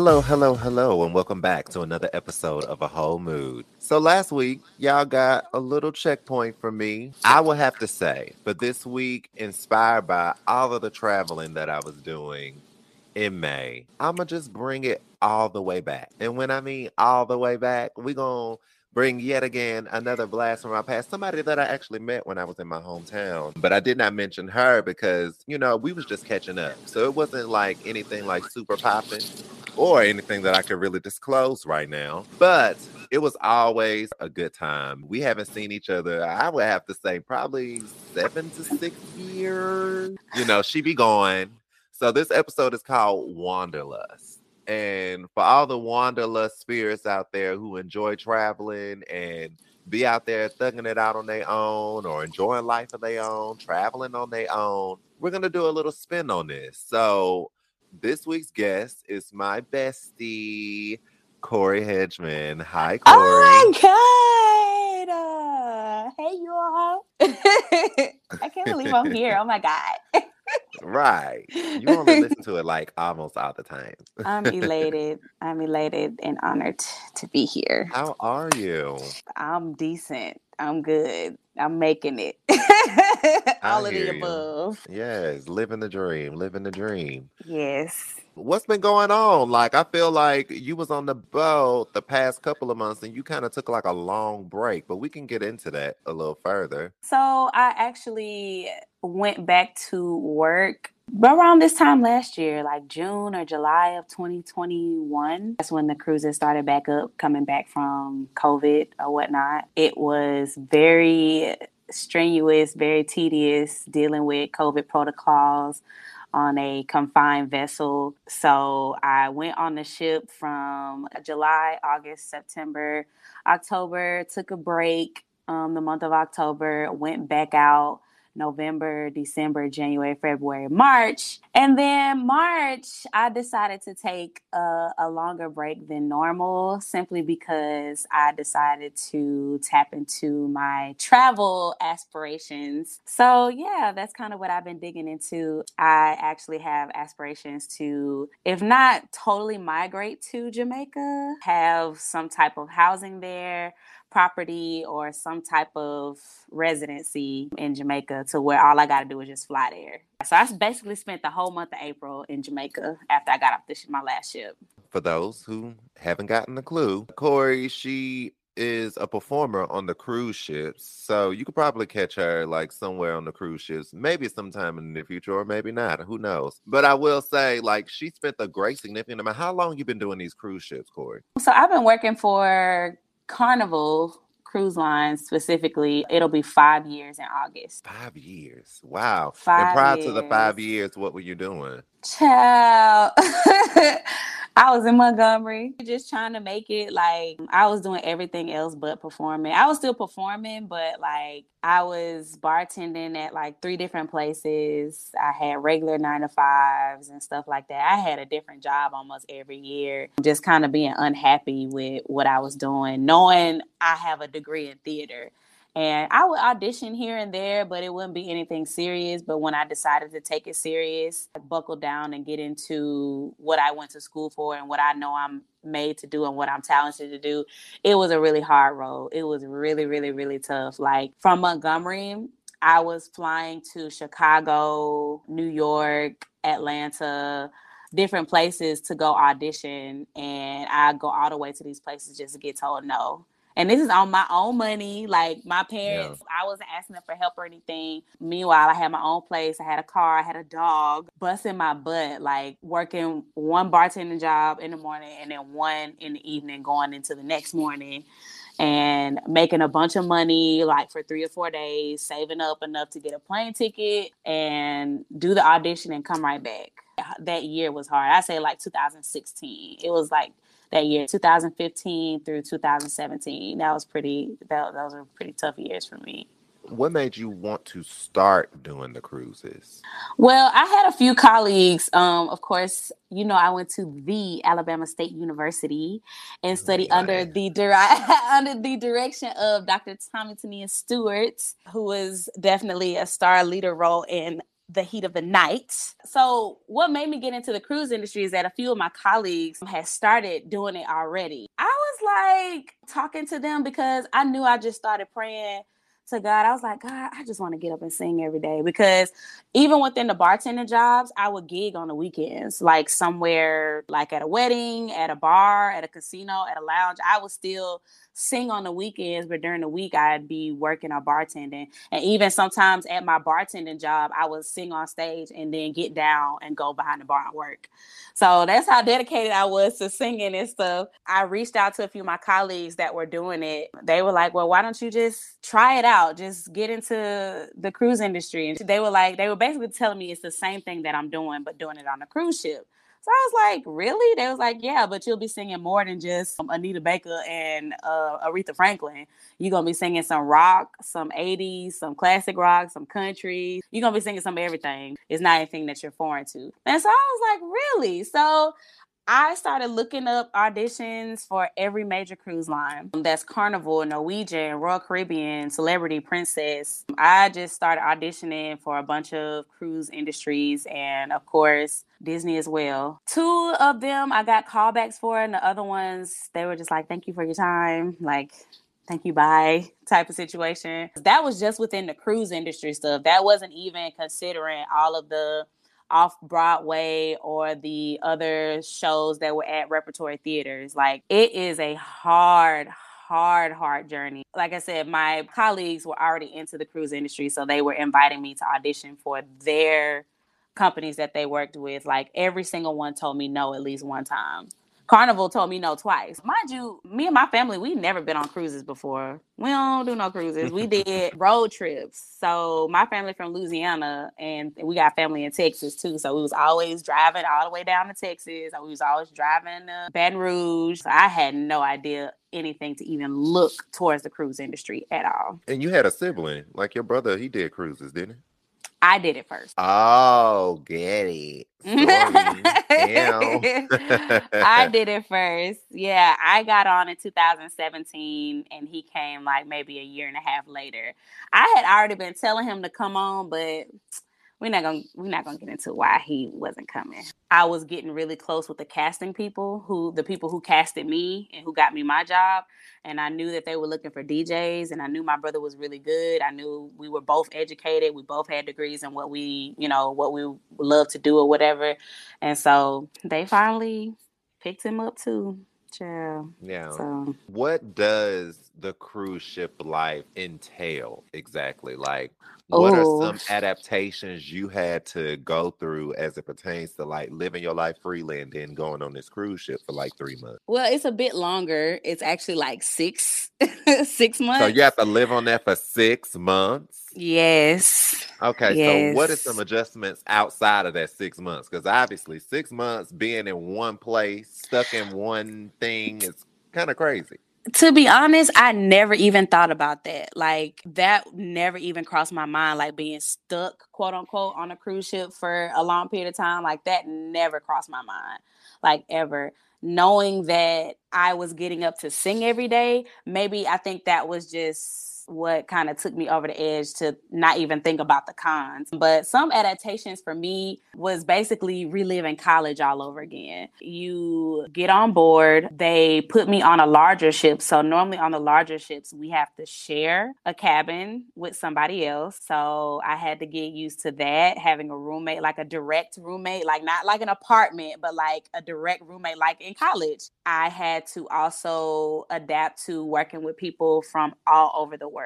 Hello, hello, hello, and welcome back to another episode of A Whole Mood. So, last week, y'all got a little checkpoint from me. I will have to say, but this week, inspired by all of the traveling that I was doing in May, I'm to just bring it all the way back. And when I mean all the way back, we're going to bring yet again another blast from my past. Somebody that I actually met when I was in my hometown, but I did not mention her because you know we was just catching up, so it wasn't like anything like super popping or anything that I could really disclose right now. But it was always a good time. We haven't seen each other. I would have to say probably seven to six years. You know, she be going. So this episode is called Wanderlust. And for all the wanderlust spirits out there who enjoy traveling and be out there thugging it out on their own or enjoying life of their own, traveling on their own, we're going to do a little spin on this. So, this week's guest is my bestie, Kori Hedgeman. Hi, Kori. Oh my God. Uh, hey, you all. I can't believe I'm here. Oh my God. right. You only listen to it like almost all the time. I'm elated. I'm elated and honored to be here. How are you? I'm decent. I'm good. I'm making it. all of the above. Yes, living the dream, living the dream. Yes. What's been going on? Like, I feel like you was on the boat the past couple of months and you kind of took like a long break, but we can get into that a little further. So I actually went back to work around this time last year, like June or July of 2021. That's when the cruises started back up, coming back from COVID or whatnot. It was very strenuous, very tedious dealing with COVID protocols on a confined vessel. So I went on the ship from July, August, September, October, took a break um, the month of October, went back out November, December, January, February, March. And then March, I decided to take a, a, longer break than normal simply because I decided to tap into my travel aspirations. So, yeah, that's kind of what I've been digging into. I actually have aspirations to, if not totally migrate to Jamaica, have some type of housing there property or some type of residency in Jamaica to where all I got to do is just fly there. So I basically spent the whole month of April in Jamaica after I got off this my last ship. For those who haven't gotten the clue, Kori, she is a performer on the cruise ships. So you could probably catch her like somewhere on the cruise ships, maybe sometime in the future or maybe not. Who knows? But I will say, like, she spent a great significant amount. How long you been doing these cruise ships, Kori? So I've been working for Carnival Cruise Line specifically, it'll be five years in August. Five years. Wow. Five and prior years. to the five years, what were you doing? Child. I was in Montgomery, just trying to make it. Like I was doing everything else but performing. I was still performing, but like I was bartending at like three different places. I had regular nine to fives and stuff like that. I had a different job almost every year. Just kind of being unhappy with what I was doing, knowing I have a degree in theater. And I would audition here and there, but it wouldn't be anything serious. But when I decided to take it serious, I buckled down and get into what I went to school for and what I know I'm made to do and what I'm talented to do, it was a really hard road. It was really, really, really tough. Like from Montgomery, I was flying to Chicago, New York, Atlanta, different places to go audition. And I go all the way to these places just to get told no and this is on my own money. Like my parents, yeah. I wasn't asking them for help or anything. Meanwhile, I had my own place. I had a car. I had a dog. Busting my butt, like working one bartending job in the morning and then one in the evening, going into the next morning and making a bunch of money like for three or four days, saving up enough to get a plane ticket and do the audition and come right back. That year was hard. I say like 2016. It was like that year 2015 through 2017 that was pretty that, those were pretty tough years for me. What made you want to start doing the cruises? Well i had a few colleagues um, of course you know i went to the alabama state university and studied oh, under the under the direction of dr Tommie Tonea Stewart who was definitely a star leader role in the heat of the night. So, what made me get into the cruise industry is that a few of my colleagues had started doing it already. I was like talking to them because I knew I just started praying to God. I was like, God, I just want to get up and sing every day because even within the bartending jobs, I would gig on the weekends, like somewhere like at a wedding, at a bar, at a casino, at a lounge. I would still sing on the weekends, but during the week I'd be working or bartending. And even sometimes at my bartending job, I would sing on stage and then get down and go behind the bar and work. So that's how dedicated I was to singing and stuff. I reached out to a few of my colleagues that were doing it. They were like, well, why don't you just try it out? Just get into the cruise industry. And they were like, they were basically telling me it's the same thing that I'm doing, but doing it on a cruise ship. So I was like, really? They was like, yeah, but you'll be singing more than just Anita Baker and uh, Aretha Franklin. You're going to be singing some rock, some 80s, some classic rock, some country. You're going to be singing some everything. It's not anything that you're foreign to. And so I was like, really? So I started looking up auditions for every major cruise line. Um, that's Carnival, Norwegian, Royal Caribbean, Celebrity, Princess. I just started auditioning for a bunch of cruise industries and, of course, Disney as well. Two of them I got callbacks for, and the other ones, they were just like, thank you for your time. Like, thank you, bye type of situation. That was just within the cruise industry stuff. That wasn't even considering all of the off Broadway or the other shows that were at repertory theaters. Like it is a hard, hard, hard journey. Like I said, my colleagues were already into the cruise industry, so they were inviting me to audition for their companies that they worked with. Like every single one told me no at least one time. Carnival told me no twice. Mind you, me and my family, we never been on cruises before. We don't do no cruises. We did road trips. So my family from Louisiana and we got family in Texas too. So we was always driving all the way down to Texas. We was always driving to Baton Rouge. So I had no idea anything to even look towards the cruise industry at all. And you had a sibling, like your brother, he did cruises, didn't he? I did it first. Oh, get it. I did it first. Yeah, I got on in 2017 and he came like maybe a year and a half later. I had already been telling him to come on, but we're not gonna we're not gonna get into why he wasn't coming. I was getting really close with the casting people who the people who casted me and who got me my job. And I knew that they were looking for DJs and I knew my brother was really good. I knew we were both educated. We both had degrees in what we, you know, what we love to do or whatever. And so they finally picked him up too. Child. Yeah. So. What does the cruise ship life entail exactly? Like, what Ooh. are oh. some adaptations you had to go through as it pertains to like living your life freely and then going on this cruise ship for like three months? Well, it's a bit longer. It's actually like six, six months. So you have to live on that for six months. Yes. Okay. Yes. So what are some adjustments outside of that six months? Because obviously, six months being in one place, stuck in one thing, is kind of crazy to be honest, I never even thought about that. Like that never even crossed my mind, like being stuck, quote unquote, on a cruise ship for a long period of time. Like that never crossed my mind, like ever. Knowing that I was getting up to sing every day, maybe I think that was just what kind of took me over the edge to not even think about the cons. But some adaptations for me was basically reliving college all over again. You get on board, they put me on a larger ship. So normally on the larger ships, we have to share a cabin with somebody else. So I had to get used to that, having a roommate, like a direct roommate, like not like an apartment, but like a direct roommate, like in college. I had to also adapt to working with people from all over the world.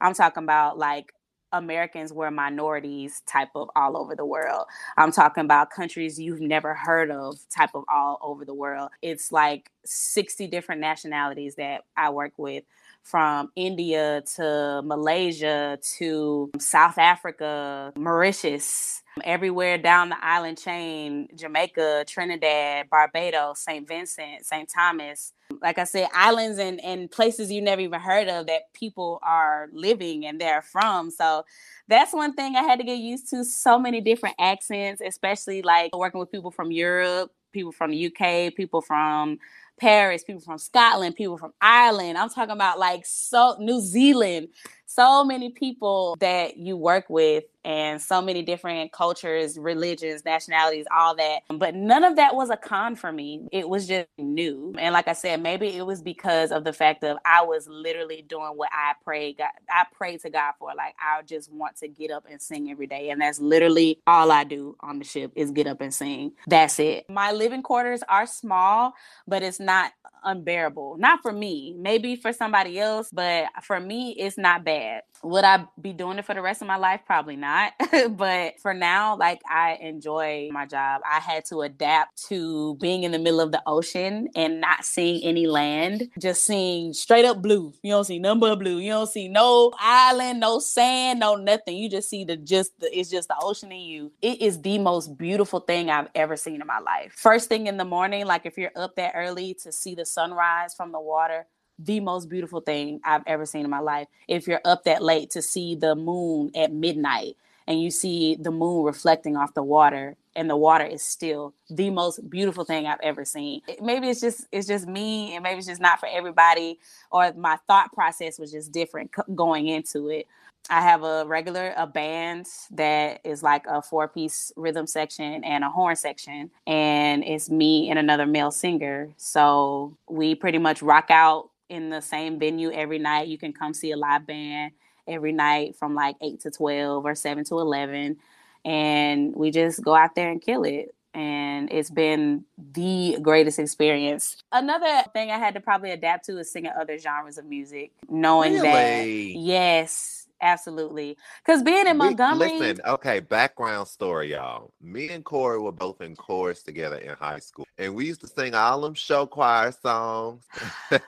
I'm talking about like Americans were minorities type of all over the world. I'm talking about countries you've never heard of type of all over the world. It's like 60 different nationalities that I work with from India to Malaysia to South Africa, Mauritius, everywhere down the island chain Jamaica, Trinidad, Barbados, St. Vincent, St. Thomas. Like I said, islands and, and places you never even heard of that people are living and they're from. So that's one thing I had to get used to. So many different accents, especially like working with people from Europe, people from the UK, people from Paris, people from Scotland, people from Ireland. I'm talking about like so New Zealand, so many people that you work with and so many different cultures, religions, nationalities, all that. But none of that was a con for me. It was just new. And like I said, maybe it was because of the fact of I was literally doing what I prayed God I prayed to God for. Like I just want to get up and sing every day. And that's literally all I do on the ship is get up and sing. That's it. My living quarters are small, but it's not unbearable. Not for me, maybe for somebody else, but for me, it's not bad. Would I be doing it for the rest of my life? Probably not. but for now, like I enjoy my job. I had to adapt to being in the middle of the ocean and not seeing any land, just seeing straight up blue. You don't see none but blue. You don't see no island, no sand, no nothing. You just see the just the, it's just the ocean in you. It is the most beautiful thing I've ever seen in my life. First thing in the morning, like if you're up that early to see the sunrise from the water, the most beautiful thing I've ever seen in my life. If you're up that late to see the moon at midnight and you see the moon reflecting off the water and the water is still the most beautiful thing I've ever seen. Maybe it's just it's just me and maybe it's just not for everybody or my thought process was just different going into it. I have a regular a band that is like a four piece rhythm section and a horn section, and it's me and another male singer. So we pretty much rock out in the same venue every night. You can come see a live band every night from like eight to twelve or seven to eleven, and we just go out there and kill it and it's been the greatest experience. Another thing I had to probably adapt to is singing other genres of music, knowing really? that yes, Absolutely. Because being in Montgomery. We, listen, okay, background story, y'all. Me and Kori were both in chorus together in high school. And we used to sing all them show choir songs. Faded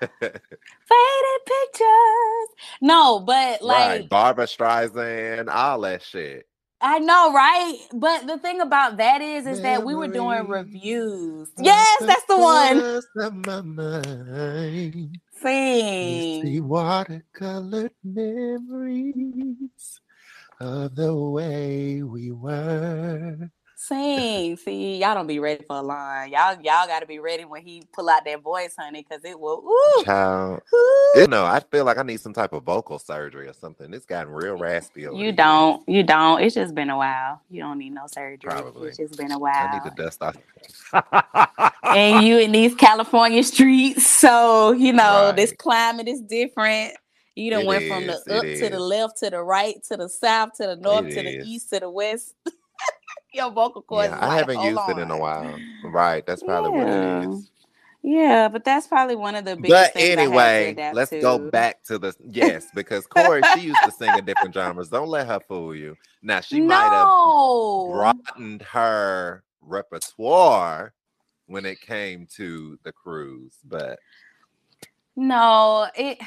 pictures. No, but like right. Barbra Streisand, all that shit. I know, right? But the thing about that is, is that we were doing revues. Yes, that's the one. Sing. See watercolored memories of the way we were. Sing. See, y'all don't be ready for a line. Y'all, y'all got to be ready when he pull out that voice, honey, because it will. Ooh, Child, ooh. know, I feel like I need some type of vocal surgery or something. It's gotten real raspy. you don't. You don't. It's just been a while. You don't need no surgery. Probably. It's just been a while. I need to dust off. and you in these California streets, so you know right. this climate is different. You done it went is, from the up is. to the left to the right to the south to the north it to is. the east to the west. Your vocal cords. Yeah, I like, haven't used on. it in a while. Right, that's probably yeah. what it is. Yeah, but that's probably one of the biggest. Things. But anyway, let's to. go back to the yes, because Kori she used to sing in different genres. Don't let her fool you. Now she no. might have broadened her repertoire when it came to the cruise, but no, it.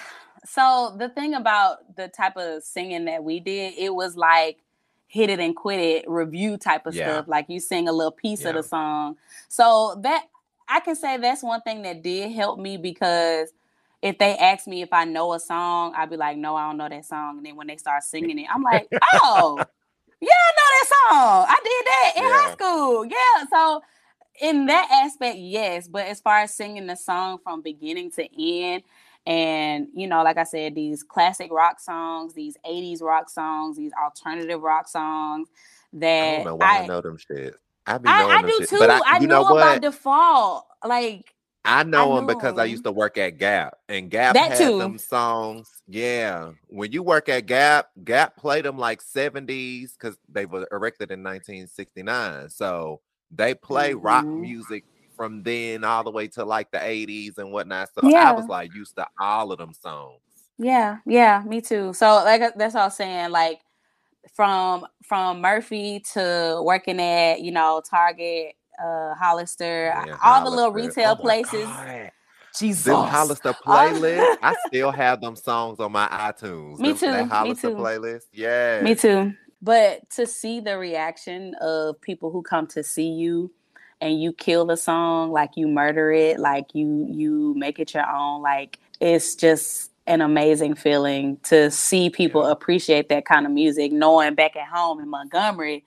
So the thing about the type of singing that we did, it was like hit it and quit it revue type of yeah. stuff. Like you sing a little piece yeah. of the song. So that I can say that's one thing that did help me because if they ask me if I know a song, I'd be like, no, I don't know that song. And then when they start singing it, I'm like, oh, yeah, I know that song. I did that in yeah. high school. Yeah. So in that aspect, yes. But as far as singing the song from beginning to end, and, you know, like I said, these classic rock songs, these 80s rock songs, these alternative rock songs that I know why I, I know them shit. I, be I, I do shit. too. I, I know, know by default. Like I know, I them because I used to work at Gap, and Gap that had too. them songs. Yeah, when you work at Gap, Gap played them like seventies because they were erected in 1969. So they play mm-hmm. rock music from then all the way to like the 80s and whatnot. So yeah. I was like used to all of them songs. Yeah, yeah, me too. So like uh, that's all I'm saying. Like from from Murphy to working at, you know, Target, uh Hollister, yeah, all Hollister. the little retail oh places. God. Jesus. Them Hollister playlist. I still have them songs on my iTunes. Me too. That Hollister me too. playlist. Yeah. Me too. But to see the reaction of people who come to see you and you kill the song, like you murder it, like you you make it your own, like it's just an amazing feeling to see people appreciate that kind of music, knowing back at home in Montgomery,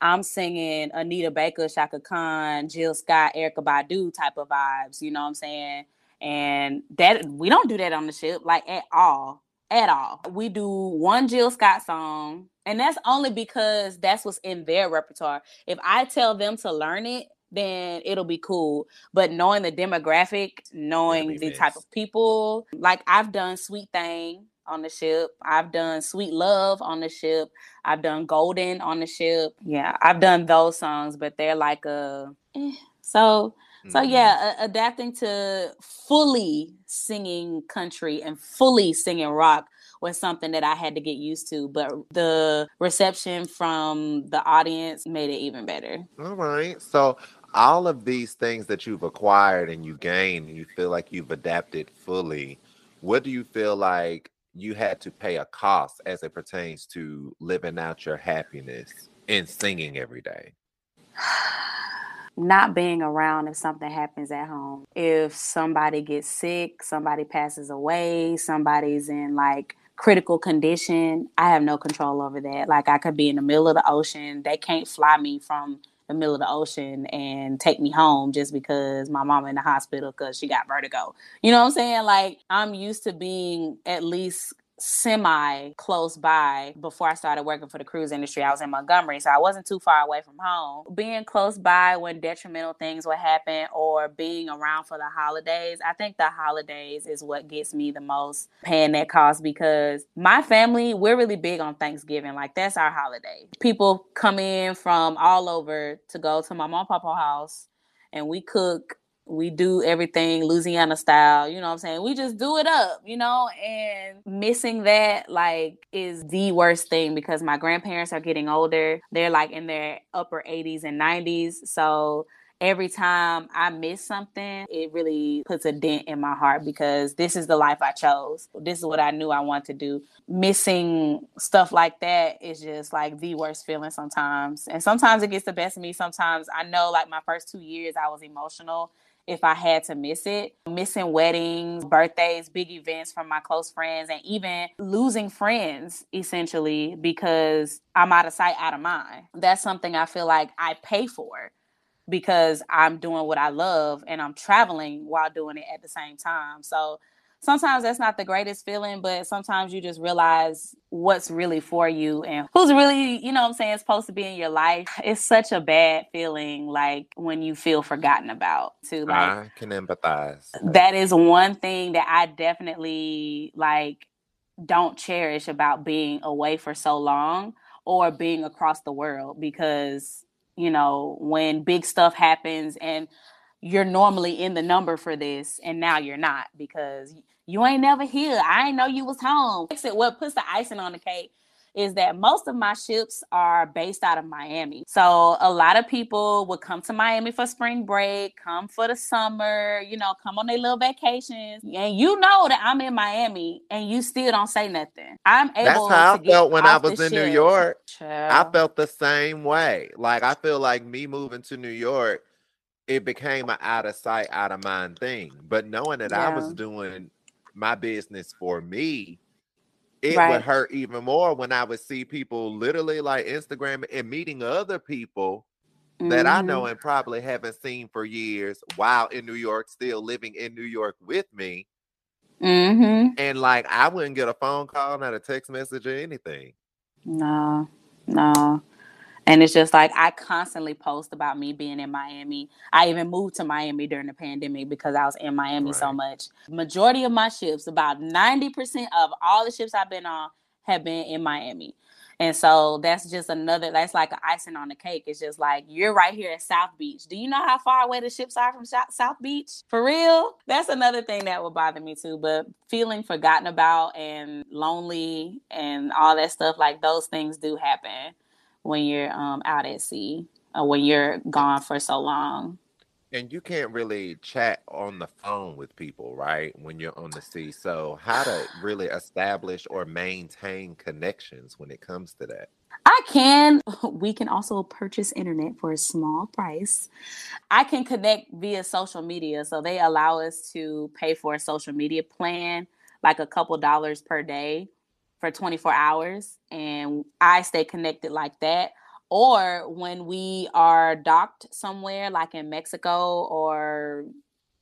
I'm singing Anita Baker, Chaka Khan, Jill Scott, Erykah Badu type of vibes, you know what I'm saying? And that we don't do that on the ship, like at all. at all. We do one Jill Scott song, and that's only because that's what's in their repertoire. If I tell them to learn it, then it'll be cool. But knowing the demographic, knowing the type of people, like I've done Sweet Thing on the ship, I've done Sweet Love on the ship, I've done Golden on the ship. Yeah, I've done those songs, but they're like a eh. so so mm-hmm. yeah, uh, adapting to fully singing country and fully singing rock was something that I had to get used to, but the reception from the audience made it even better. All right. So all of these things that you've acquired and you gained, and you feel like you've adapted fully. What do you feel like you had to pay a cost as it pertains to living out your happiness and singing every day? not being around if something happens at home. If somebody gets sick, somebody passes away, somebody's in like critical condition, I have no control over that. Like I could be in the middle of the ocean, they can't fly me from the middle of the ocean and take me home just because my mom in the hospital because she got vertigo. You know what I'm saying? Like I'm used to being at least semi close by before I started working for the cruise industry. I was in Montgomery, so I wasn't too far away from home. Being close by when detrimental things would happen or being around for the holidays, I think the holidays is what gets me the most paying that cost because my family, we're really big on Thanksgiving. Like that's our holiday. People come in from all over to go to my mom papa house and we cook we do everything Louisiana style, you know what I'm saying? We just do it up, you know, and missing that like is the worst thing because my grandparents are getting older. They're like in their upper 80s and 90s. So every time I miss something, it really puts a dent in my heart because this is the life I chose. This is what I knew I want to do. Missing stuff like that is just like the worst feeling sometimes. And sometimes it gets the best of me. Sometimes I know like my first two years I was emotional if I had to miss it. Missing weddings, birthdays, big events from my close friends, and even losing friends essentially because I'm out of sight, out of mind. That's something I feel like I pay for because I'm doing what I love and I'm traveling while doing it at the same time. So sometimes that's not the greatest feeling, but sometimes you just realize what's really for you and who's really, you know what I'm saying, supposed to be in your life. It's such a bad feeling like when you feel forgotten about too. Like I can empathize. That is one thing that I definitely like don't cherish about being away for so long or being across the world because you know when big stuff happens and you're normally in the number for this and now you're not because you ain't never here. I ain't know you was home. What puts the icing on the cake is that most of my ships are based out of Miami. So a lot of people would come to Miami for spring break, come for the summer, you know, come on their little vacations. And you know that I'm in Miami and you still don't say nothing. I'm able That's how I felt when I was in ship. New York. Child. I felt the same way. Like I feel like me moving to New York, it became an out of sight, out of mind thing. But knowing that yeah. I was doing my business for me, it right. would hurt even more when I would see people literally like Instagram and meeting other people mm-hmm. that I know mm-hmm. and probably haven't seen for years while in New York, still living in New York with me. Mm-hmm. And like I wouldn't get a phone call, not a text message or anything. No, no. And it's just like I constantly post about me being in Miami. I even moved to Miami during the pandemic because I was in Miami right. so much. Majority of my ships, about 90% of all the ships I've been on have been in Miami. And so that's just another that's like an icing on the cake. It's just like you're right here at South Beach. Do you know how far away the ships are from South Beach? For real? That's another thing that would bother me too. But feeling forgotten about and lonely and all that stuff, like those things do happen when you're um, out at sea or when you're gone for so long. And you can't really chat on the phone with people, right? When you're on the sea. So, how to really establish or maintain connections when it comes to that? I can. We can also purchase internet for a small price. I can connect via social media. So, they allow us to pay for a social media plan, like a couple dollars per day for 24 hours and I stay connected like that. Or when we are docked somewhere, like in Mexico or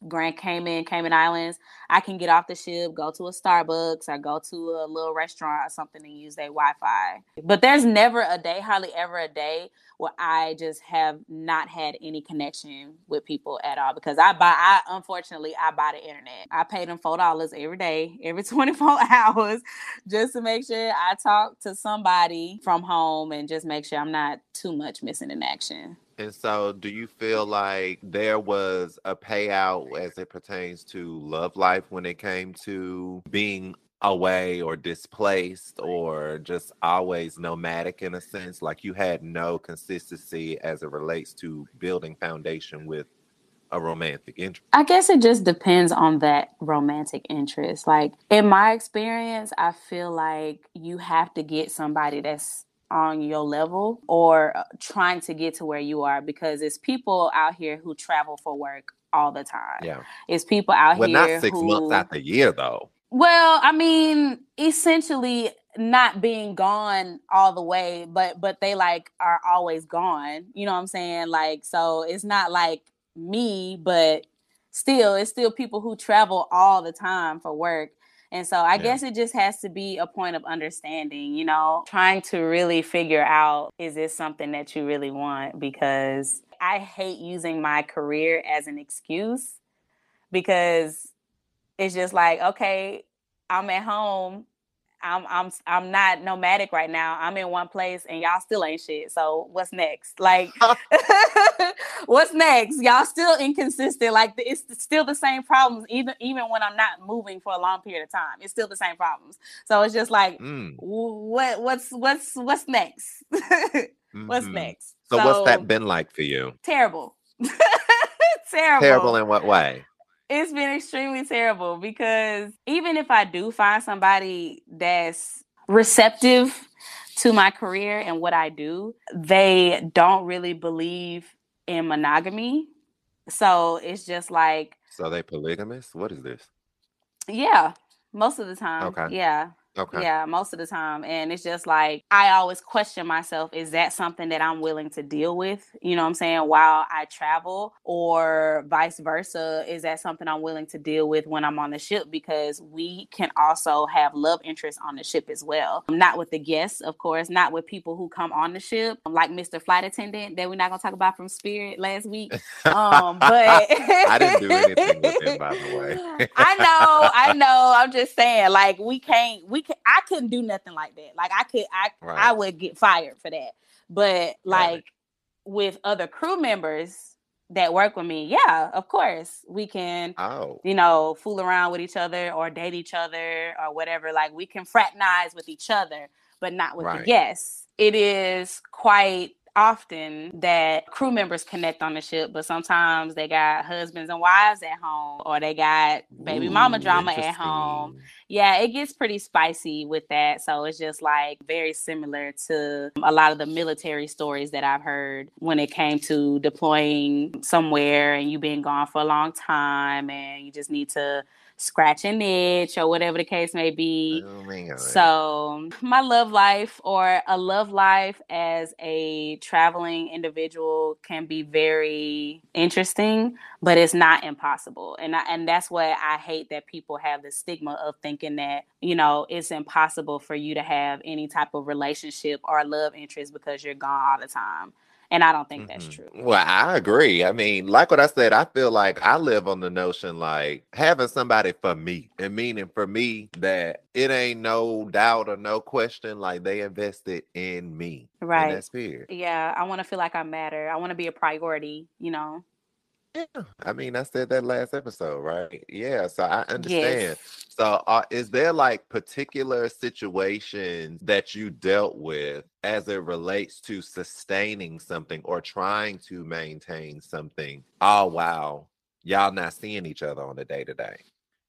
Grand Cayman, Cayman Islands, I can get off the ship, go to a Starbucks or go to a little restaurant or something and use their Wi Fi. But there's never a day, hardly ever a day where I just have not had any connection with people at all because I buy, I unfortunately, I buy the internet. I pay them $4 every day, every 24 hours, just to make sure I talk to somebody from home and just make sure I'm not too much missing in action. And so, do you feel like there was a payout as it pertains to love life when it came to being away or displaced or just always nomadic in a sense? Like you had no consistency as it relates to building foundation with a romantic interest? I guess it just depends on that romantic interest. Like in my experience, I feel like you have to get somebody that's on your level or uh, trying to get to where you are because it's people out here who travel for work all the time. Yeah. It's people out here. well, here. not six who, months out the year though. Well, I mean, essentially not being gone all the way, but but they like are always gone. You know what I'm saying? Like so it's not like me, but still it's still people who travel all the time for work and so I yeah. guess it just has to be a point of understanding, you know, trying to really figure out is this something that you really want? Because I hate using my career as an excuse because it's just like, okay, I'm at home I'm I'm I'm not nomadic right now. I'm in one place and y'all still ain't shit. So what's next? Like what's next? Y'all still inconsistent. Like it's still the same problems even even when I'm not moving for a long period of time. It's still the same problems. So it's just like mm. what what's what's what's next? what's mm-hmm. next? So, so what's that been like for you? Terrible. terrible. Terrible in what way? it's been extremely terrible because even if I do find somebody that's receptive to my career and what I do, they don't really believe in monogamy. So it's just like So they polygamous? What is this? Yeah, most of the time. Okay. Yeah. Okay. Yeah, most of the time. And it's just like I always question myself, is that something that I'm willing to deal with? You know what I'm saying? While I travel or vice versa, is that something I'm willing to deal with when I'm on the ship? Because we can also have love interests on the ship as well. Not with the guests, of course, not with people who come on the ship, like Mr. Flight Attendant that we're not gonna talk about from Spirit last week. Um, but I didn't do anything with him, by the way. I know, I know. I'm just saying, like, we can't we I couldn't do nothing like that. Like I could I right. I would get fired for that. But like right. with other crew members that work with me, yeah, of course we can oh. you know fool around with each other or date each other or whatever. Like we can fraternize with each other, but not with right. the guests. It is quite often that crew members connect on the ship, but sometimes they got husbands and wives at home or they got baby Ooh, mama drama at home. Yeah, it gets pretty spicy with that. So it's just like very similar to a lot of the military stories that I've heard when it came to deploying somewhere and you've been gone for a long time and you just need to scratch an itch or whatever the case may be. Oh so, my love life or a love life as a traveling individual can be very interesting, but it's not impossible. And I, and that's what I hate that people have the stigma of thinking that, you know, it's impossible for you to have any type of relationship or love interest because you're gone all the time. And I don't think mm-hmm. that's true. Well, I agree. I mean, like what I said, I feel like I live on the notion like having somebody for me, and meaning for me that it ain't no doubt or no question, like they invested in me. Right. that's weird. Yeah. I want to feel like I matter. I want to be a priority, you know? Yeah, I mean, I said that last episode, right? Yeah, so I understand. Yes. So, uh, is there like particular situations that you dealt with as it relates to sustaining something or trying to maintain something? Oh, wow, y'all not seeing each other on the day to day.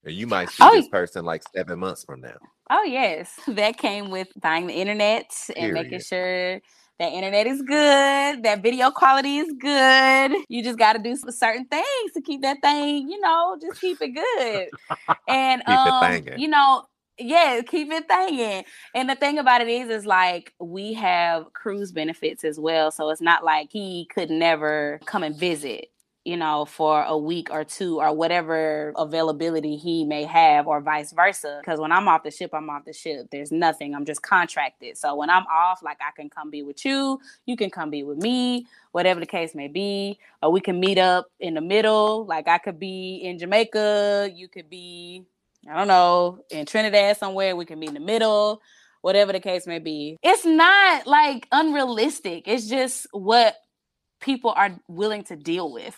And you might see oh, this person like seven months from now. Oh, yes. That came with buying the internet and Period. making sure that internet is good. That video quality is good. You just got to do some certain things to keep that thing, you know, just keep it good. And um, you know, yeah, keep it thanging. And the thing about it is, is like we have cruise benefits as well. So it's not like he could never come and visit. You know, for a week or two or whatever availability he may have, or vice versa. Because when I'm off the ship, I'm off the ship. There's nothing. I'm just contracted. So when I'm off, like I can come be with you, you can come be with me, whatever the case may be. Or we can meet up in the middle. Like I could be in Jamaica, you could be, I don't know, in Trinidad somewhere. We can meet in the middle whatever the case may be. It's not like unrealistic. It's just what people are willing to deal with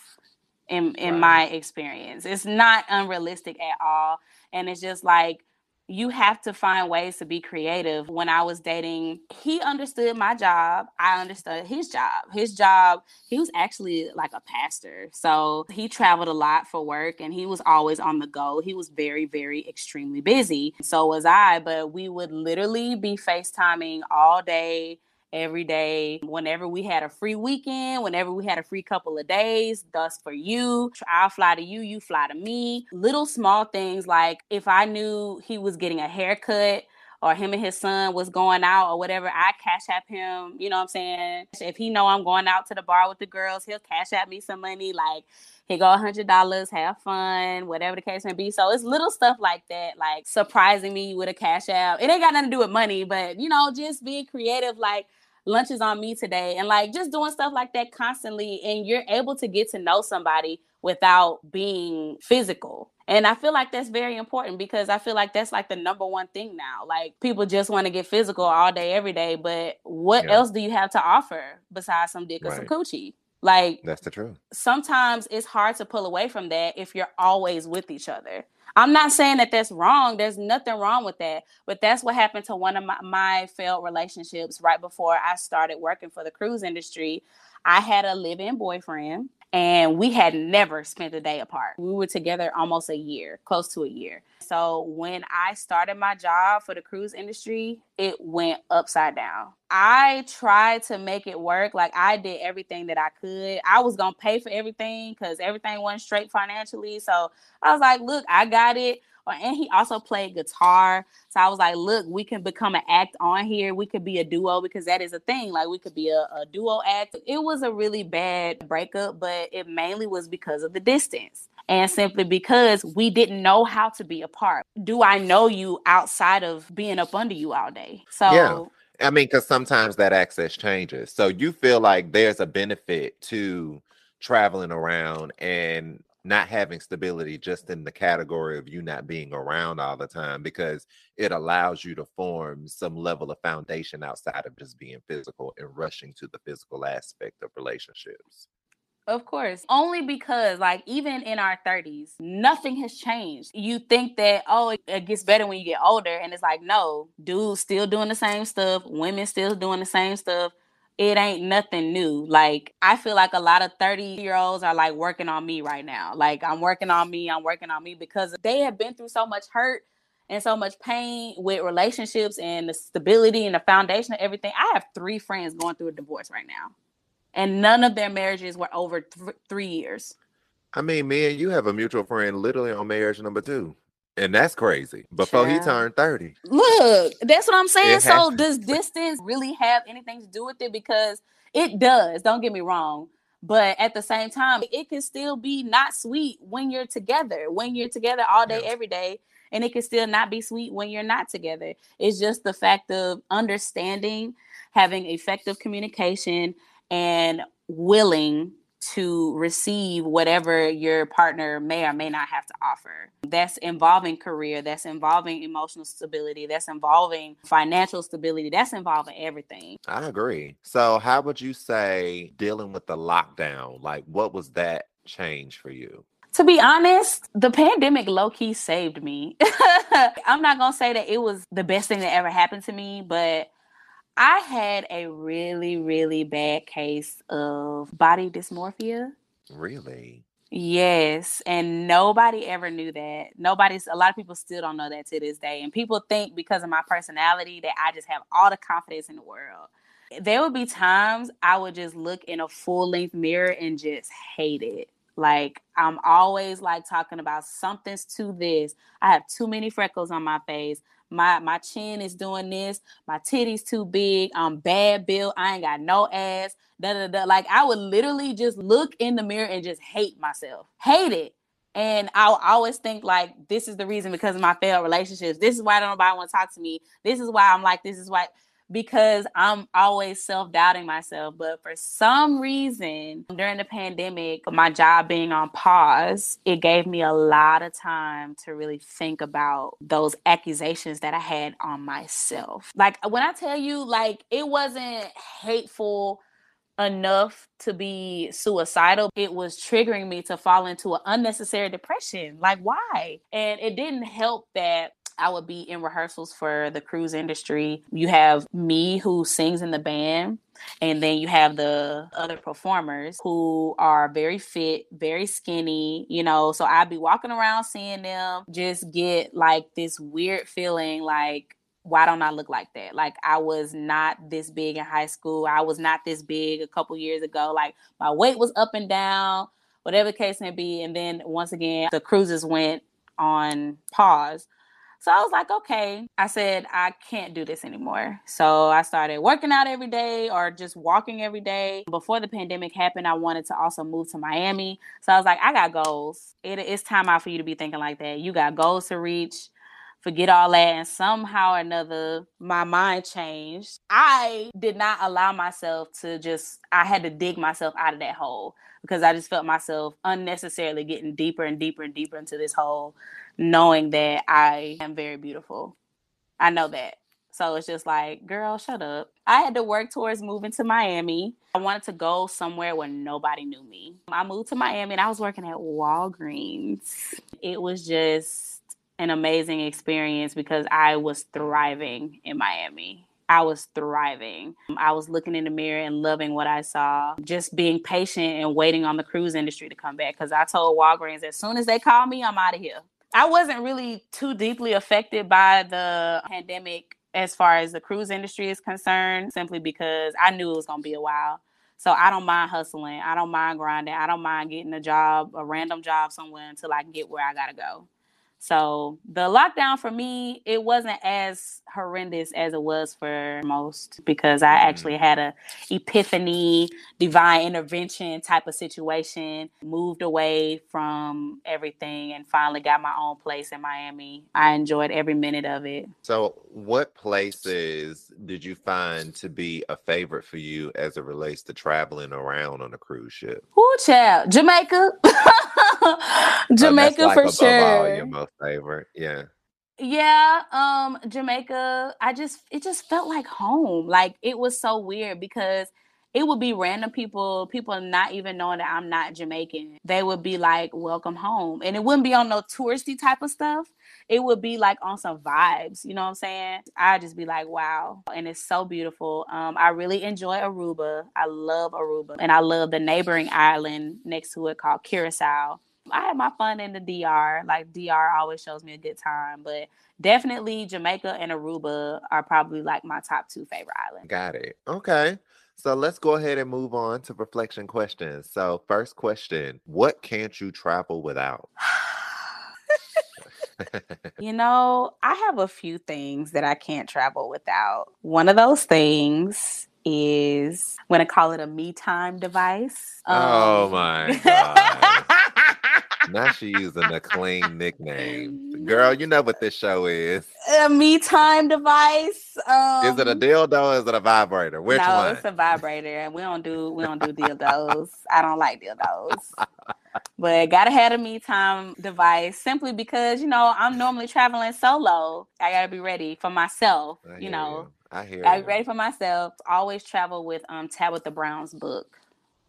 in in right. my experience. It's not unrealistic at all. And it's just like you have to find ways to be creative. When I was dating, he understood my job. I understood his job. His job, he was actually like a pastor. So he traveled a lot for work and he was always on the go. He was very, very extremely busy. So was I, but we would literally be FaceTiming all day every day. Whenever we had a free weekend, whenever we had a free couple of days, thus for you. I'll fly to you, you fly to me. Little small things like if I knew he was getting a haircut or him and his son was going out or whatever, I cash app him. You know what I'm saying? If he know I'm going out to the bar with the girls, he'll cash app me some money. Like he go a hundred dollars, have fun, whatever the case may be. So it's little stuff like that, like surprising me with a cash app. It ain't got nothing to do with money, but you know, just being creative, like lunch is on me today and like just doing stuff like that constantly and you're able to get to know somebody without being physical and I feel like that's very important because I feel like that's like the number one thing now. Like people just want to get physical all day, every day. But what yeah. else do you have to offer besides some dick right. or some coochie? Like that's the truth. Sometimes it's hard to pull away from that if you're always with each other. I'm not saying that that's wrong. There's nothing wrong with that. But that's what happened to one of my, my failed relationships right before I started working for the cruise industry. I had a live in boyfriend and we had never spent a day apart. We were together almost a year, close to a year. So when I started my job for the cruise industry, it went upside down. I tried to make it work. Like I did everything that I could. I was going to pay for everything because everything went straight financially. So I was like, look, I got it and he also played guitar. So I was like, look, we can become an act on here. We could be a duo because that is a thing. Like we could be a, a duo act. It was a really bad breakup, but it mainly was because of the distance and simply because we didn't know how to be apart. Do I know you outside of being up under you all day? So yeah. I mean, because sometimes that access changes. So you feel like there's a benefit to traveling around and not having stability just in the category of you not being around all the time because it allows you to form some level of foundation outside of just being physical and rushing to the physical aspect of relationships. Of course. Only because, like, even in our 30s, nothing has changed. You think that, oh, it gets better when you get older. And it's like, no, dudes still doing the same stuff, women still doing the same stuff it ain't nothing new. Like I feel like a lot of 30 year olds are like working on me right now. Like I'm working on me, I'm working on me because they have been through so much hurt and so much pain with relationships and the stability and the foundation of everything. I have three friends going through a divorce right now. And none of their marriages were over th- 3 years. I mean, me and you have a mutual friend literally on marriage number 2. And that's crazy. Before he turned 30. Look, that's what I'm saying. So does distance really have anything to do with it? Because it does. Don't get me wrong. But at the same time, it can still be not sweet when you're together, when you're together all day, yeah. every day. And it can still not be sweet when you're not together. It's just the fact of understanding, having effective communication, and willing to receive whatever your partner may or may not have to offer. That's involving career, that's involving emotional stability, that's involving financial stability, that's involving everything. I agree. So, how would you say dealing with the lockdown, like what was that change for you? To be honest, the pandemic low key saved me. I'm not going to say that it was the best thing that ever happened to me, but I had a really, really bad case of body dysmorphia. Really? Yes, and nobody ever knew that. Nobody's a lot of people still don't know that to this day. And people think because of my personality that I just have all the confidence in the world. There would be times I would just look in a full length mirror and just hate it. Like I'm always like talking about something's to this. I have too many freckles on my face. My my chin is doing this. My titties too big. I'm bad built. I ain't got no ass. Da, da, da. Like I would literally just look in the mirror and just hate myself. Hate it. And I'll always think like this is the reason because of my failed relationships. This is why nobody want to talk to me. This is why I'm like this is why because I'm always self doubting myself. But for some reason, during the pandemic, my job being on pause, it gave me a lot of time to really think about those accusations that I had on myself. Like when I tell you, like, it wasn't hateful enough to be suicidal it was triggering me to fall into an unnecessary depression like why and it didn't help that I would be in rehearsals for the cruise industry. You have me who sings in the band, and then you have the other performers who are very fit, very skinny, you know. So I'd be walking around seeing them just get like this weird feeling like, why don't I look like that? Like I was not this big in high school. I was not this big a couple years ago. Like my weight was up and down, whatever the case may be. And then once again, the cruises went on pause. So I was like, okay. I said, I can't do this anymore. So I started working out every day or just walking every day. Before the pandemic happened, I wanted to also move to Miami. So I was like, I got goals. It, it's time out for you to be thinking like that. You got goals to reach forget all that and somehow or another my mind changed i did not allow myself to just i had to dig myself out of that hole because i just felt myself unnecessarily getting deeper and deeper and deeper into this hole knowing that I am very beautiful. I know that. So it's just like, girl, shut up. I had to work towards moving to Miami. I wanted to go somewhere where nobody knew me. I moved to Miami and I was working at Walgreens. It was just an amazing experience because I was thriving in Miami. I was thriving. I was looking in the mirror and loving what I saw, just being patient and waiting on the cruise industry to come back. Because I told Walgreens, as soon as they call me, I'm out of here. I wasn't really too deeply affected by the pandemic as far as the cruise industry is concerned, simply because I knew it was going to be a while. So I don't mind hustling. I don't mind grinding. I don't mind getting a job, a random job somewhere until I get where I got to go. So the lockdown for me, it wasn't as horrendous as it was for most because I mm-hmm. actually had a epiphany, divine intervention type of situation, moved away from everything and finally got my own place in Miami. I enjoyed every minute of it. So what places did you find to be a favorite for you as it relates to traveling around on a cruise ship? Ooh, child. Jamaica. Jamaica like for sure. your most favorite, yeah. Yeah, um, Jamaica. I just it just felt like home. Like it was so weird because it would be random people, people not even knowing that I'm not Jamaican. They would be like, "Welcome home," and it wouldn't be on no touristy type of stuff. It would be like on some vibes. You know what I'm saying? I'd just be like, "Wow!" And it's so beautiful. Um, I really enjoy Aruba. I love Aruba, and I love the neighboring island next to it called Curacao. I had my fun in the DR. Like DR always shows me a good time, but definitely Jamaica and Aruba are probably like my top two favorite islands. Got it. Okay. So let's go ahead and move on to reflection questions. So, first question What can't you travel without? you know, I have a few things that I can't travel without. One of those things is I'm to call it a me time device. Oh um, oh my God now she using a clean nickname. Girl, you know what this show is. A me time device. Um, is it a um, dildo is it a vibrator? Which no, one? it's a vibrator. And we don't do we don't do dildos. I don't like dildos. but gotta have a me time device simply because you know I'm normally traveling solo. I gotta be ready for myself. you know. You. I hear. I be ready for myself. Always travel with um Tabitha Brown's book,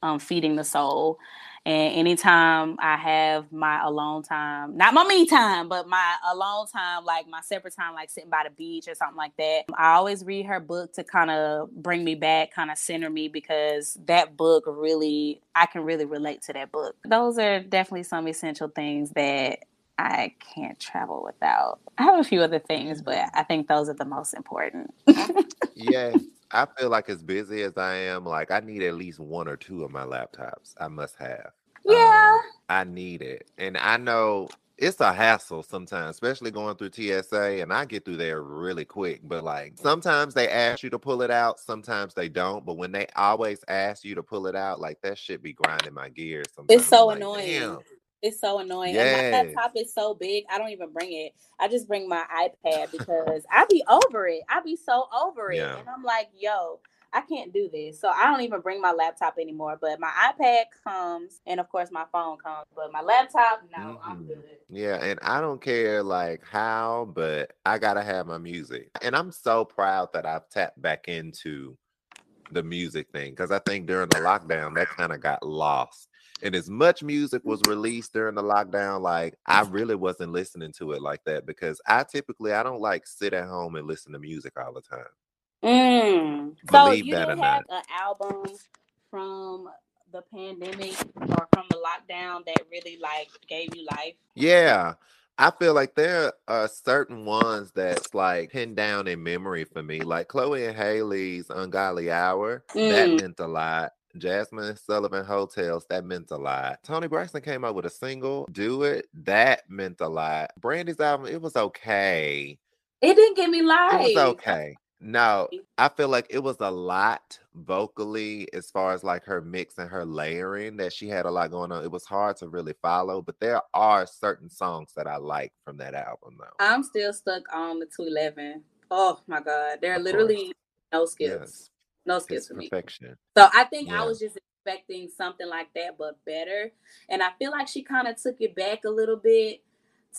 um, Feeding the Soul. And anytime I have my alone time, not my me time, but my alone time, like my separate time, like sitting by the beach or something like that, I always read her book to kind of bring me back, kind of center me because that book really, I can really relate to that book. Those are definitely some essential things that I can't travel without. I have a few other things, but I think those are the most important. yeah. I feel like as busy as I am, like I need at least one or two of my laptops. I must have. Yeah. Um, I need it. And I know it's a hassle sometimes, especially going through TSA, and I get through there really quick. But like sometimes they ask you to pull it out, sometimes they don't. But when they always ask you to pull it out, like that should be grinding my gears. Sometimes It's so like, annoying. It's so annoying. Yes. And my laptop is so big, I don't even bring it. I just bring my iPad because I be over it. I be so over it. Yeah. And I'm like, yo, I can't do this. So I don't even bring my laptop anymore. But my iPad comes, and of course my phone comes. But my laptop, no, I'm Mhm. good. Yeah, and I don't care like how, but I gotta have my music. And I'm so proud that I've tapped back into the music thing because I think during the lockdown that kind of got lost. And as much music was released during the lockdown, like I really wasn't listening to it like that because I typically I don't like sit at home and listen to music all the time. Mm. So Believe you that or didn't have an album from the pandemic or from the lockdown that really like gave you life? Yeah. I feel like there are certain ones that's like pinned down in memory for me, like Chloe and Halle's Ungodly Hour. That Mm. meant a lot. Jazmine Sullivan Heaux Tales, that meant a lot. Toni Braxton came out with a single, Do It, that meant a lot. Brandy's album, it was okay. It didn't give me life. It was okay. No, I feel like it was a lot vocally as far as like her mix and her layering that she had a lot going on. It was hard to really follow, but there are certain songs that I like from that album though. I'm still stuck on the 211. Oh my god, there are literally no skips, Yes, no skips for me. perfection. So I think I was just expecting something like that, but better. And I feel like she kind of took it back a little bit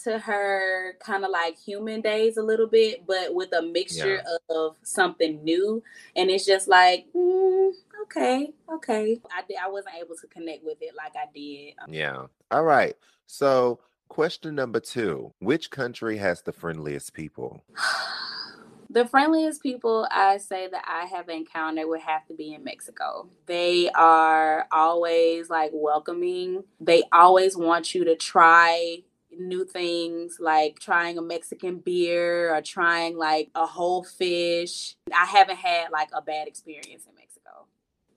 to her kind of like human days a little bit, but with a mixture of something new. And it's just like, mm, okay, okay. I did. I wasn't able to connect with it like I did. Yeah. All right. So, question number two Which country has the friendliest people? The friendliest people I say that I have encountered would have to be in Mexico. They are always like welcoming. They always want you to try new things like trying a Mexican beer or trying like a whole fish. I haven't had like a bad experience in Mexico.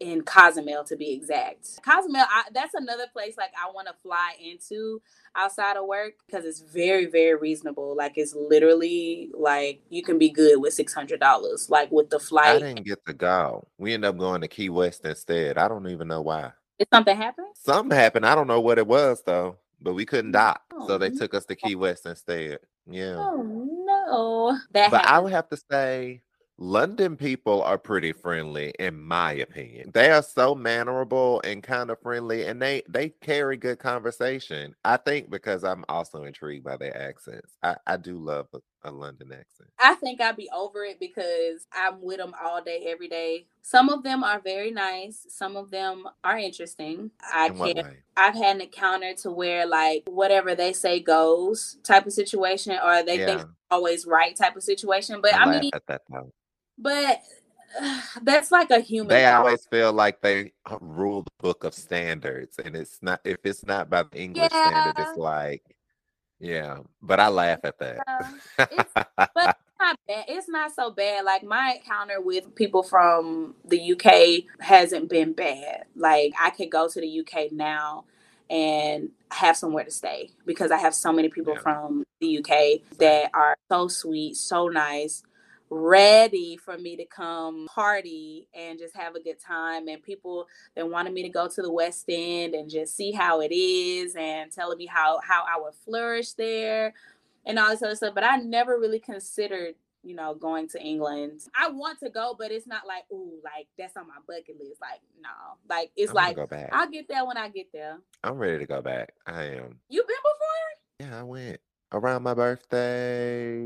In Cozumel to be exact. Cozumel, I, that's another place like I want to fly into outside of work because it's very very reasonable like it's literally like you can be good with $600 like with the flight. I didn't get to go. We ended up going to Key West instead. I don't even know why. did something happen Something happened. I don't know what it was though, but we couldn't dock. So they Oh, took us to Key West instead. Yeah. oh no that But I would have to say London people are pretty friendly in my opinion. They are so mannerable and kind of friendly and they they carry good conversation. I think because I'm also intrigued by their accents. I, I do love a, a London accent. I think I'd be over it because I'm with them all day, every day. Some of them are very nice. Some of them are interesting. I in can't. I've had an encounter to where like whatever they say goes type of situation, or they think always right type of situation. But I I mean, at that though. But that's like a human. They thing. always feel like they uh, rule the book of standards, and it's not if it's not by the English standard, it's like, yeah. But I laugh at that. it's- but it's not bad. It's not so bad. Like my encounter with people from the UK hasn't been bad. Like I could go to the UK now and have somewhere to stay because I have so many people Yeah. from the UK that are so sweet, so nice, ready for me to come party and just have a good time and people that wanted me to go to the West End and just see how it is and telling me how how I would flourish there and all this other stuff. But I never really considered, you know, going to England. I want to go, but it's not like, ooh, like that's on my bucket list. Like, no. Like it's I'm like go back. I'll get there when I get there. I'm ready to go back. I am. You been before? Yeah, I went around my birthday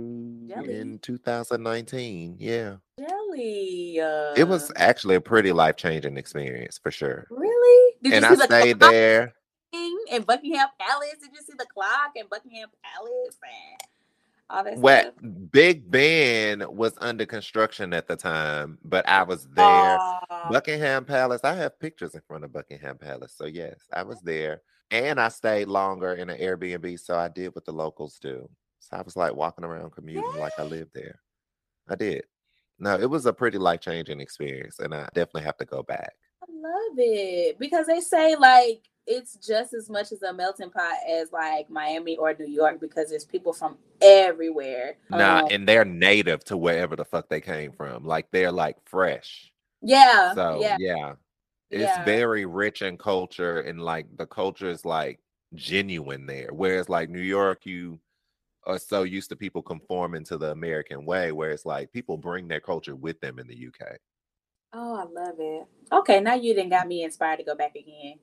Jelly. in 2019. Yeah. Jelly. Uh, It was actually a pretty life changing experience for sure. really. Did and you I see the stayed clock there. in Buckingham Palace? Did you see the clock in Buckingham Palace and all that What stuff? Big Ben was under construction at the time, but I was there. Buckingham Palace. I have pictures in front of Buckingham Palace. So yes, I was there. And I stayed longer in an Airbnb. So I did what the locals do. So I was like walking around commuting like I lived there. I did. No, it was a pretty life changing experience. And I definitely have to go back. I love it because they say like it's just as much as a melting pot as like Miami or New York because there's people from everywhere. Nah, um, and they're native to wherever the fuck they came from. Like they're like fresh. Yeah. So yeah. yeah. It's Yeah. very rich in culture and like the culture is like genuine there. Whereas like New York, you are so used to people conforming to the American way, where it's like people bring their culture with them in the UK. Oh, I love it. Okay, now you didn't got me inspired to go back again.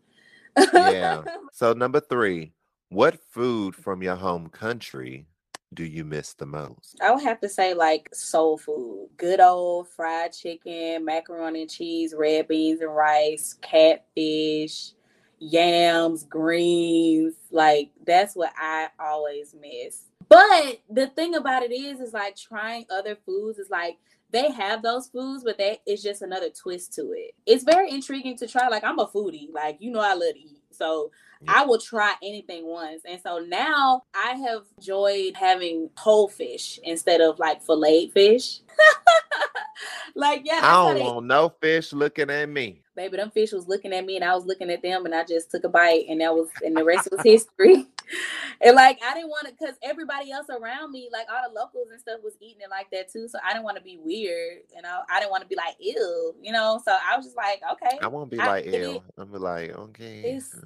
Yeah. So number three, what food from your home country do you miss the most? I would have to say like soul food. Good old fried chicken, macaroni and cheese, red beans and rice, catfish, yams, greens. Like that's what I always miss. But the thing about it is is like trying other foods is like they have those foods, but that is just another twist to it. It's very intriguing to try. Like I'm a foodie. Like you know I love to eat. So Yeah. I will try anything once. And so now I have enjoyed having whole fish instead of like filleted fish. like, yeah, I don't want no fish looking at me. baby, them fish was looking at me and I was looking at them and I just took a bite and that was and the rest was history. and like I didn't want to because everybody else around me, like all the locals and stuff, was eating it like that too. So I didn't want to be weird, you know. I didn't want to be like ew, you know. So I was just like, okay, I won't be I like ill. I'm like, okay. It's-.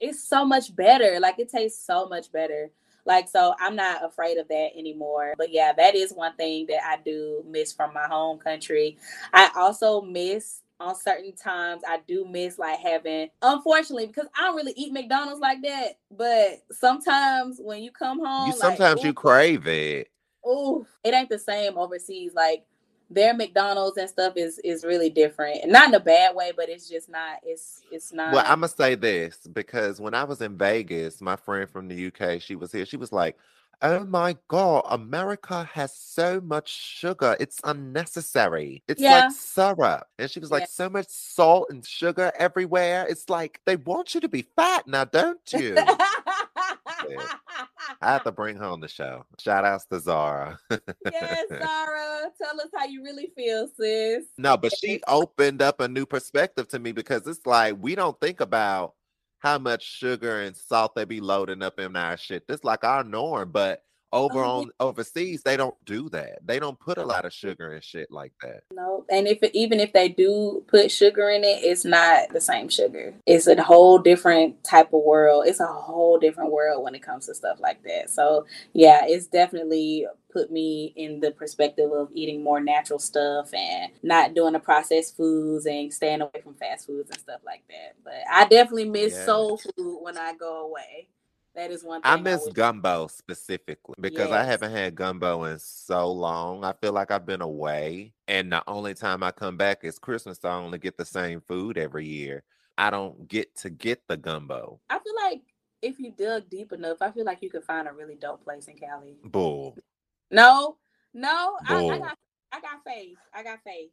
It's so much better. Like it tastes so much better. Like so I'm not afraid of that anymore. But yeah, that is one thing that I do miss from my home country. I also miss on certain times I do miss like having unfortunately because I don't really eat McDonald's like that. But sometimes when you come home, You sometimes you crave it. ooh, it ain't the same overseas. Like their McDonald's and stuff is is really different. And not in a bad way, but it's just not it's it's not Well, I'm gonna say this because when I was in Vegas, my friend from the UK, she was here. She was like, "Oh my god, America has so much sugar. It's unnecessary. It's Yeah. like syrup." And she was like, Yeah. "So much salt and sugar everywhere. It's like they want you to be fat now, don't you?" I have to bring her on the show. Shout outs to Zara. yes, Zara. Tell us how you really feel, sis. No, but she opened up a new perspective to me because it's like we don't think about how much sugar and salt they be loading up in our shit. This like our norm, but over Oh, yeah. on overseas they don't do that. They don't put a lot of sugar and shit like that. No, and if even if they do put sugar in it, it's not the same sugar. It's a whole different type of world. It's a whole different world when it comes to stuff like that. So yeah, it's definitely put me in the perspective of eating more natural stuff and not doing the processed foods and staying away from fast foods and stuff like that. But I definitely miss Yeah. soul food when I go away. That is one thing I miss wish- gumbo specifically because I haven't had gumbo in so long. I feel like I've been away, and the only time I come back is Christmas. So I only get the same food every year. I don't get to get the gumbo. I feel like if you dug deep enough, I feel like you could find a really dope place in Cali. Bull. No, no, I, I got, I got faith. I got faith.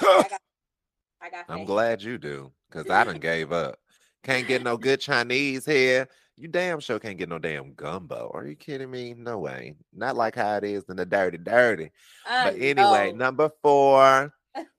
I got, I got faith. I'm glad you do, because I done gave up. Can't get no good Chinese here. You damn sure can't get no damn gumbo. Are you kidding me? No way. Not like how it is in the dirty, dirty. I But anyway, number four.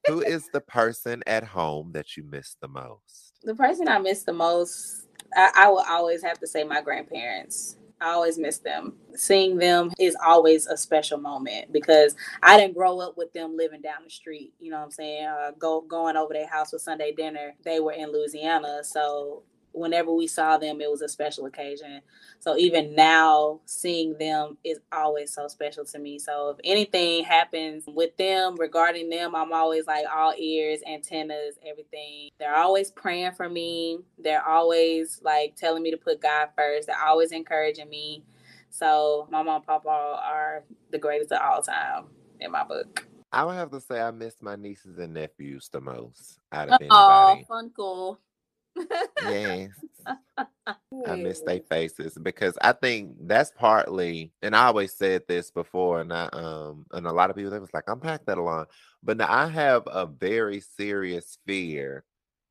Who is the person at home that you miss the most? the person I miss the most, I, I will always have to say my grandparents. I always miss them. Seeing them is always a special moment because I didn't grow up with them living down the street. You know what I'm saying? Uh, go going over their house for Sunday dinner. They were in Louisiana, so whenever we saw them, it was a special occasion. So even now, seeing them is always so special to me. So if anything happens with them regarding them, I'm always like all ears, antennas, everything. They're always praying for me. They're always like telling me to put God first. They're always encouraging me. So my mom and papa are the greatest of all time in my book. I would have to say I miss my nieces and nephews the most out of Oh, anybody. fun, cool. Yes. I miss their faces because I think that's partly, and I always said this before, and I um and a lot of people they was like, I'm packed that along. But now I have a very serious fear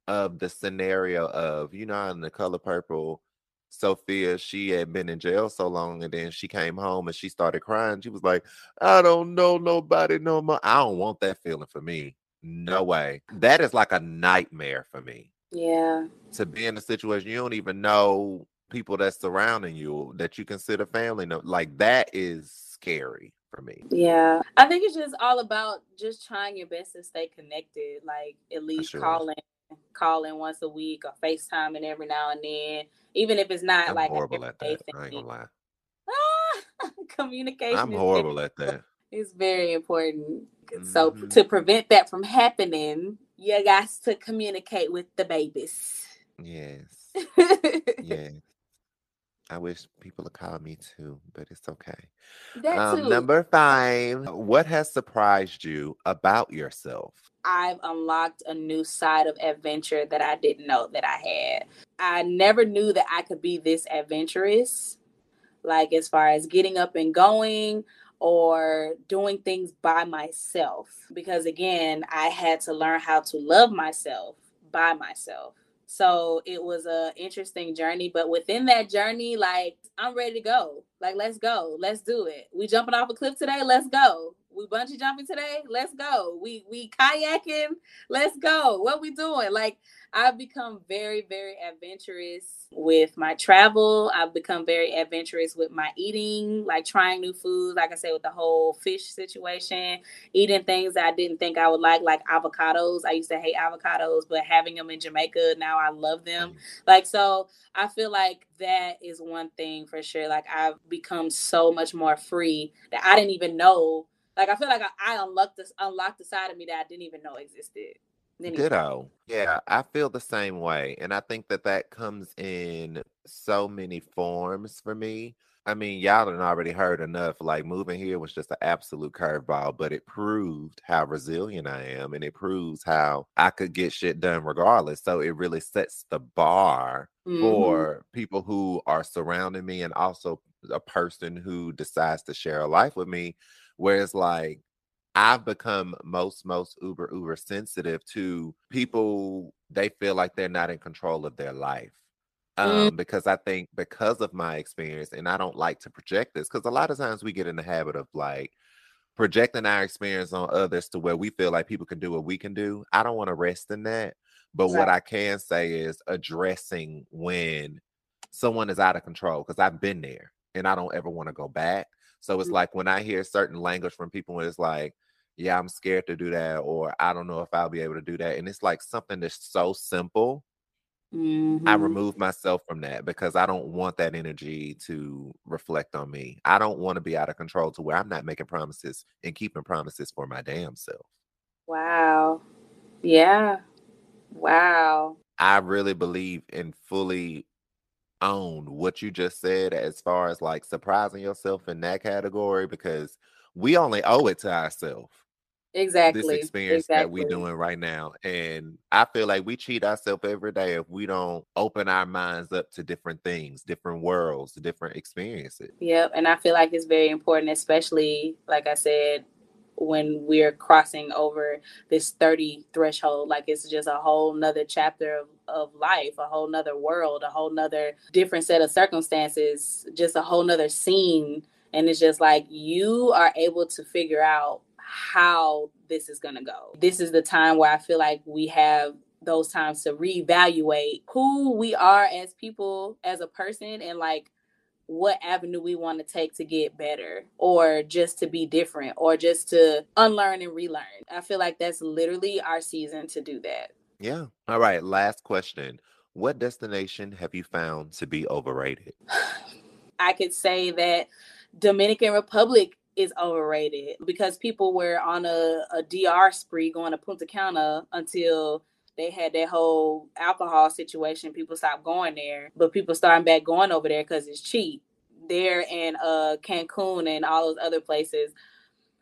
of the scenario of, you know, in the color purple, Sofia, she had been in jail so long, and then she came home and she started crying. She was like, I don't know nobody no more. I don't want that feeling for me. No way. That is like a nightmare for me. Yeah. To be in a situation you don't even know people that's surrounding you that you consider family. No, like that is scary for me. Yeah. I think it's just all about just trying your best to stay connected. Like at least sure. calling calling once a week or FaceTiming every now and then. Even if it's not I'm like horrible at that. I ain't gonna lie. communication. I'm horrible at that. It's very important. Mm-hmm. So to prevent that from happening, you got to communicate with the babies. Yes. yes. I wish people would call me too, but it's okay. Um, number five, what has surprised you about yourself? I've unlocked a new side of adventure that I didn't know that I had. I never knew that I could be this adventurous, like as far as getting up and going or doing things by myself. Because again, I had to learn how to love myself by myself. So it was a interesting journey, but within that journey, like I'm ready to go. Like let's go, let's do it. We jumping off a cliff today. Let's go. We bungee jumping today. Let's go. We we kayaking. Let's go. What we doing? Like I've become very, very adventurous with my travel. I've become very adventurous with my eating, like trying new foods. Like I said, with the whole fish situation, eating things that I didn't think I would like, like avocados. I used to hate avocados, but having them in Jamaica, now I love them. Mm. Like, so I feel like that is one thing for sure. Like, I've become so much more free that I didn't even know. Like, I feel like I, I unlocked this, unlocked the side of me that I didn't even know existed. Ditto. Yeah, I feel the same way. And I think that that comes in so many forms for me. I mean, y'all done already heard enough. Like moving here was just an absolute curveball, but it proved how resilient I am and it proves how I could get shit done regardless. So it really sets the bar mm-hmm. for people who are surrounding me and also a person who decides to share a life with me. Where it's like, I've become most, most uber, uber sensitive to people. They feel like they're not in control of their life. Mm. Um, mm. because I think because of my experience, and I don't like to project this because a lot of times we get in the habit of like projecting our experience on others to where we feel like people can do what we can do. I don't want to rest in that. But right. what I can say is addressing when someone is out of control because I've been there and I don't ever want to go back. So it's mm. like when I hear certain language from people, it's like, yeah, I'm scared to do that, or I don't know if I'll be able to do that. And it's like something that's so simple. Mm-hmm. I remove myself from that because I don't want that energy to reflect on me. I don't want to be out of control to where I'm not making promises and keeping promises for my damn self. Wow. Yeah. Wow. I really believe in fully own what you just said as far as like surprising yourself in that category because we only owe it to ourselves exactly this experience exactly. that we're doing right now and i feel like we cheat ourselves every day if we don't open our minds up to different things different worlds different experiences yep and i feel like it's very important especially like i said when we're crossing over this 30 threshold like it's just a whole nother chapter of, of life a whole nother world a whole nother different set of circumstances just a whole nother scene and it's just like you are able to figure out how this is going to go. This is the time where I feel like we have those times to reevaluate who we are as people, as a person, and like what avenue we want to take to get better or just to be different or just to unlearn and relearn. I feel like that's literally our season to do that. Yeah. All right. Last question. What destination have you found to be overrated? I could say that Dominican Republic is overrated because people were on a, a DR spree going to Punta Cana until they had that whole alcohol situation. People stopped going there, but people starting back going over there because it's cheap. There in uh Cancun and all those other places.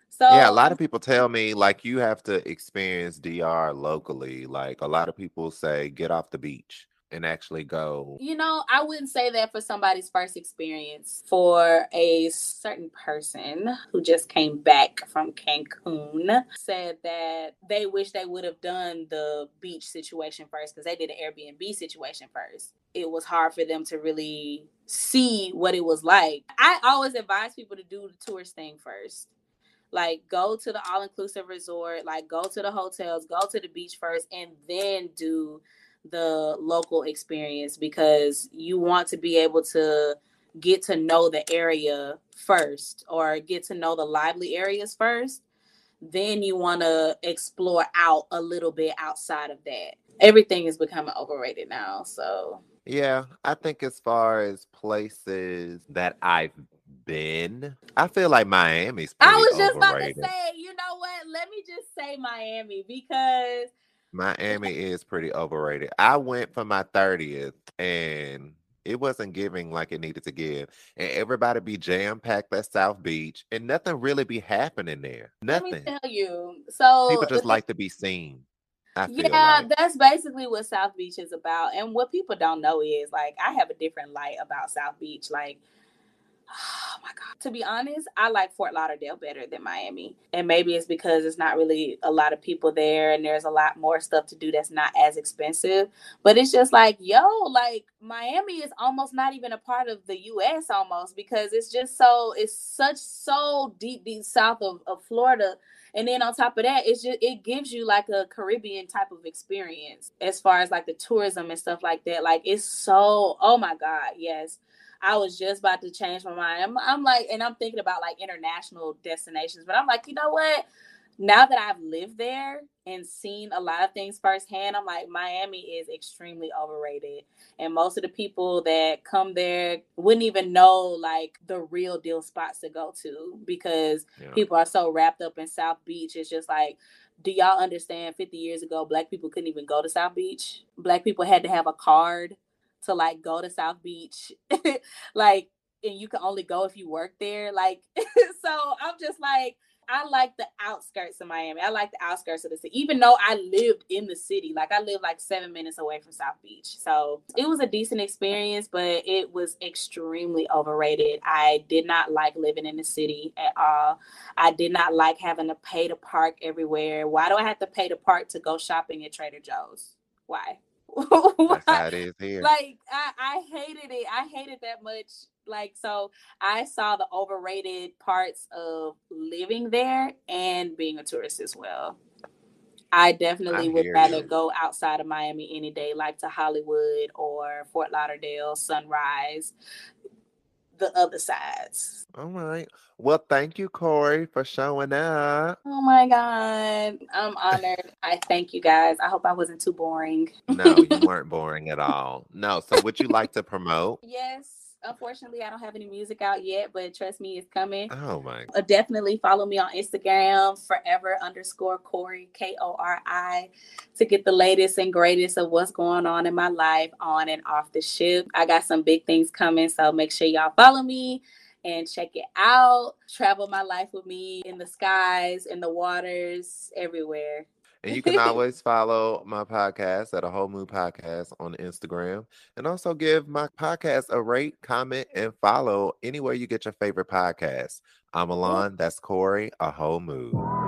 So yeah, a lot of people tell me like you have to experience DR locally. Like a lot of people say, get off the beach and actually go? You know, I wouldn't say that for somebody's first experience. For a certain person who just came back from Cancun, said that they wish they would have done the beach situation first because they did an Airbnb situation first. It was hard for them to really see what it was like. I always advise people to do the tourist thing first like go to the all inclusive resort, like go to the hotels, go to the beach first, and then do the local experience because you want to be able to get to know the area first or get to know the lively areas first. Then you want to explore out a little bit outside of that. Everything is becoming overrated now so. Yeah i think as far as places that i've been i feel like miami's i was just overrated. about to say you know what? Let me just say miami because Miami is pretty overrated. I went for my 30th and it wasn't giving like it needed to give. And everybody be jam packed at South Beach and nothing really be happening there. Nothing. Let me tell you. So people just like to be seen. yeah, like. that's basically what South Beach is about. And what people don't know is like I have a different light about South Beach. Like oh my god. To be honest i like fort lauderdale better than miami. And maybe it's because it's not really a lot of people there and there's a lot more stuff to do that's not as expensive. But it's just like yo like miami is almost not even a part of the us almost because it's just so it's such so deep deep south of, of florida. And then on top of that it's just it gives you like a caribbean type of experience as far as like the tourism and stuff like that. Like it's so oh my god yes I was just about to change my mind. I'm, I'm like, and I'm thinking about like international destinations, but I'm like, you know what? Now that I've lived there and seen a lot of things firsthand, I'm like, Miami is extremely overrated. And most of the people that come there wouldn't even know like the real deal spots to go to because yeah. people are so wrapped up in South Beach. It's just like, do y'all understand 50 years ago, black people couldn't even go to South Beach? Black people had to have a card to like go to South Beach, like, and you can only go if you work there. Like, so I'm just like, I like the outskirts of Miami. I like the outskirts of the city, even though I lived in the city. Like I live like seven minutes away from South Beach. So it was a decent experience, but it was extremely overrated. I did not like living in the city at all. I did not like having to pay to park everywhere. Why do I have to pay to park to go shopping at Trader Joe's? Why? That's how it is here. Like I, I hated it. I hated that much. Like so, I saw the overrated parts of living there and being a tourist as well. I definitely I would rather you. go outside of Miami any day, like to Hollywood or Fort Lauderdale, Sunrise, the other sides. All right. Well, thank you, Kori, for showing up. Oh my God. I'm honored. I thank you guys. I hope I wasn't too boring. no, you weren't boring at all. No. So, would you like to promote? Yes unfortunately, I don't have any music out yet, but trust me, it's coming. Oh my! Uh, definitely follow me on Instagram, forever underscore Kori K O R I, to get the latest and greatest of what's going on in my life on and off the ship. I got some big things coming, so make sure y'all follow me and check it out. Travel my life with me in the skies, in the waters, everywhere. And you can always follow my podcast at a whole mood podcast on Instagram. And also give my podcast a rate, comment, and follow anywhere you get your favorite podcast. I'm Alon. That's Kori, a whole mood.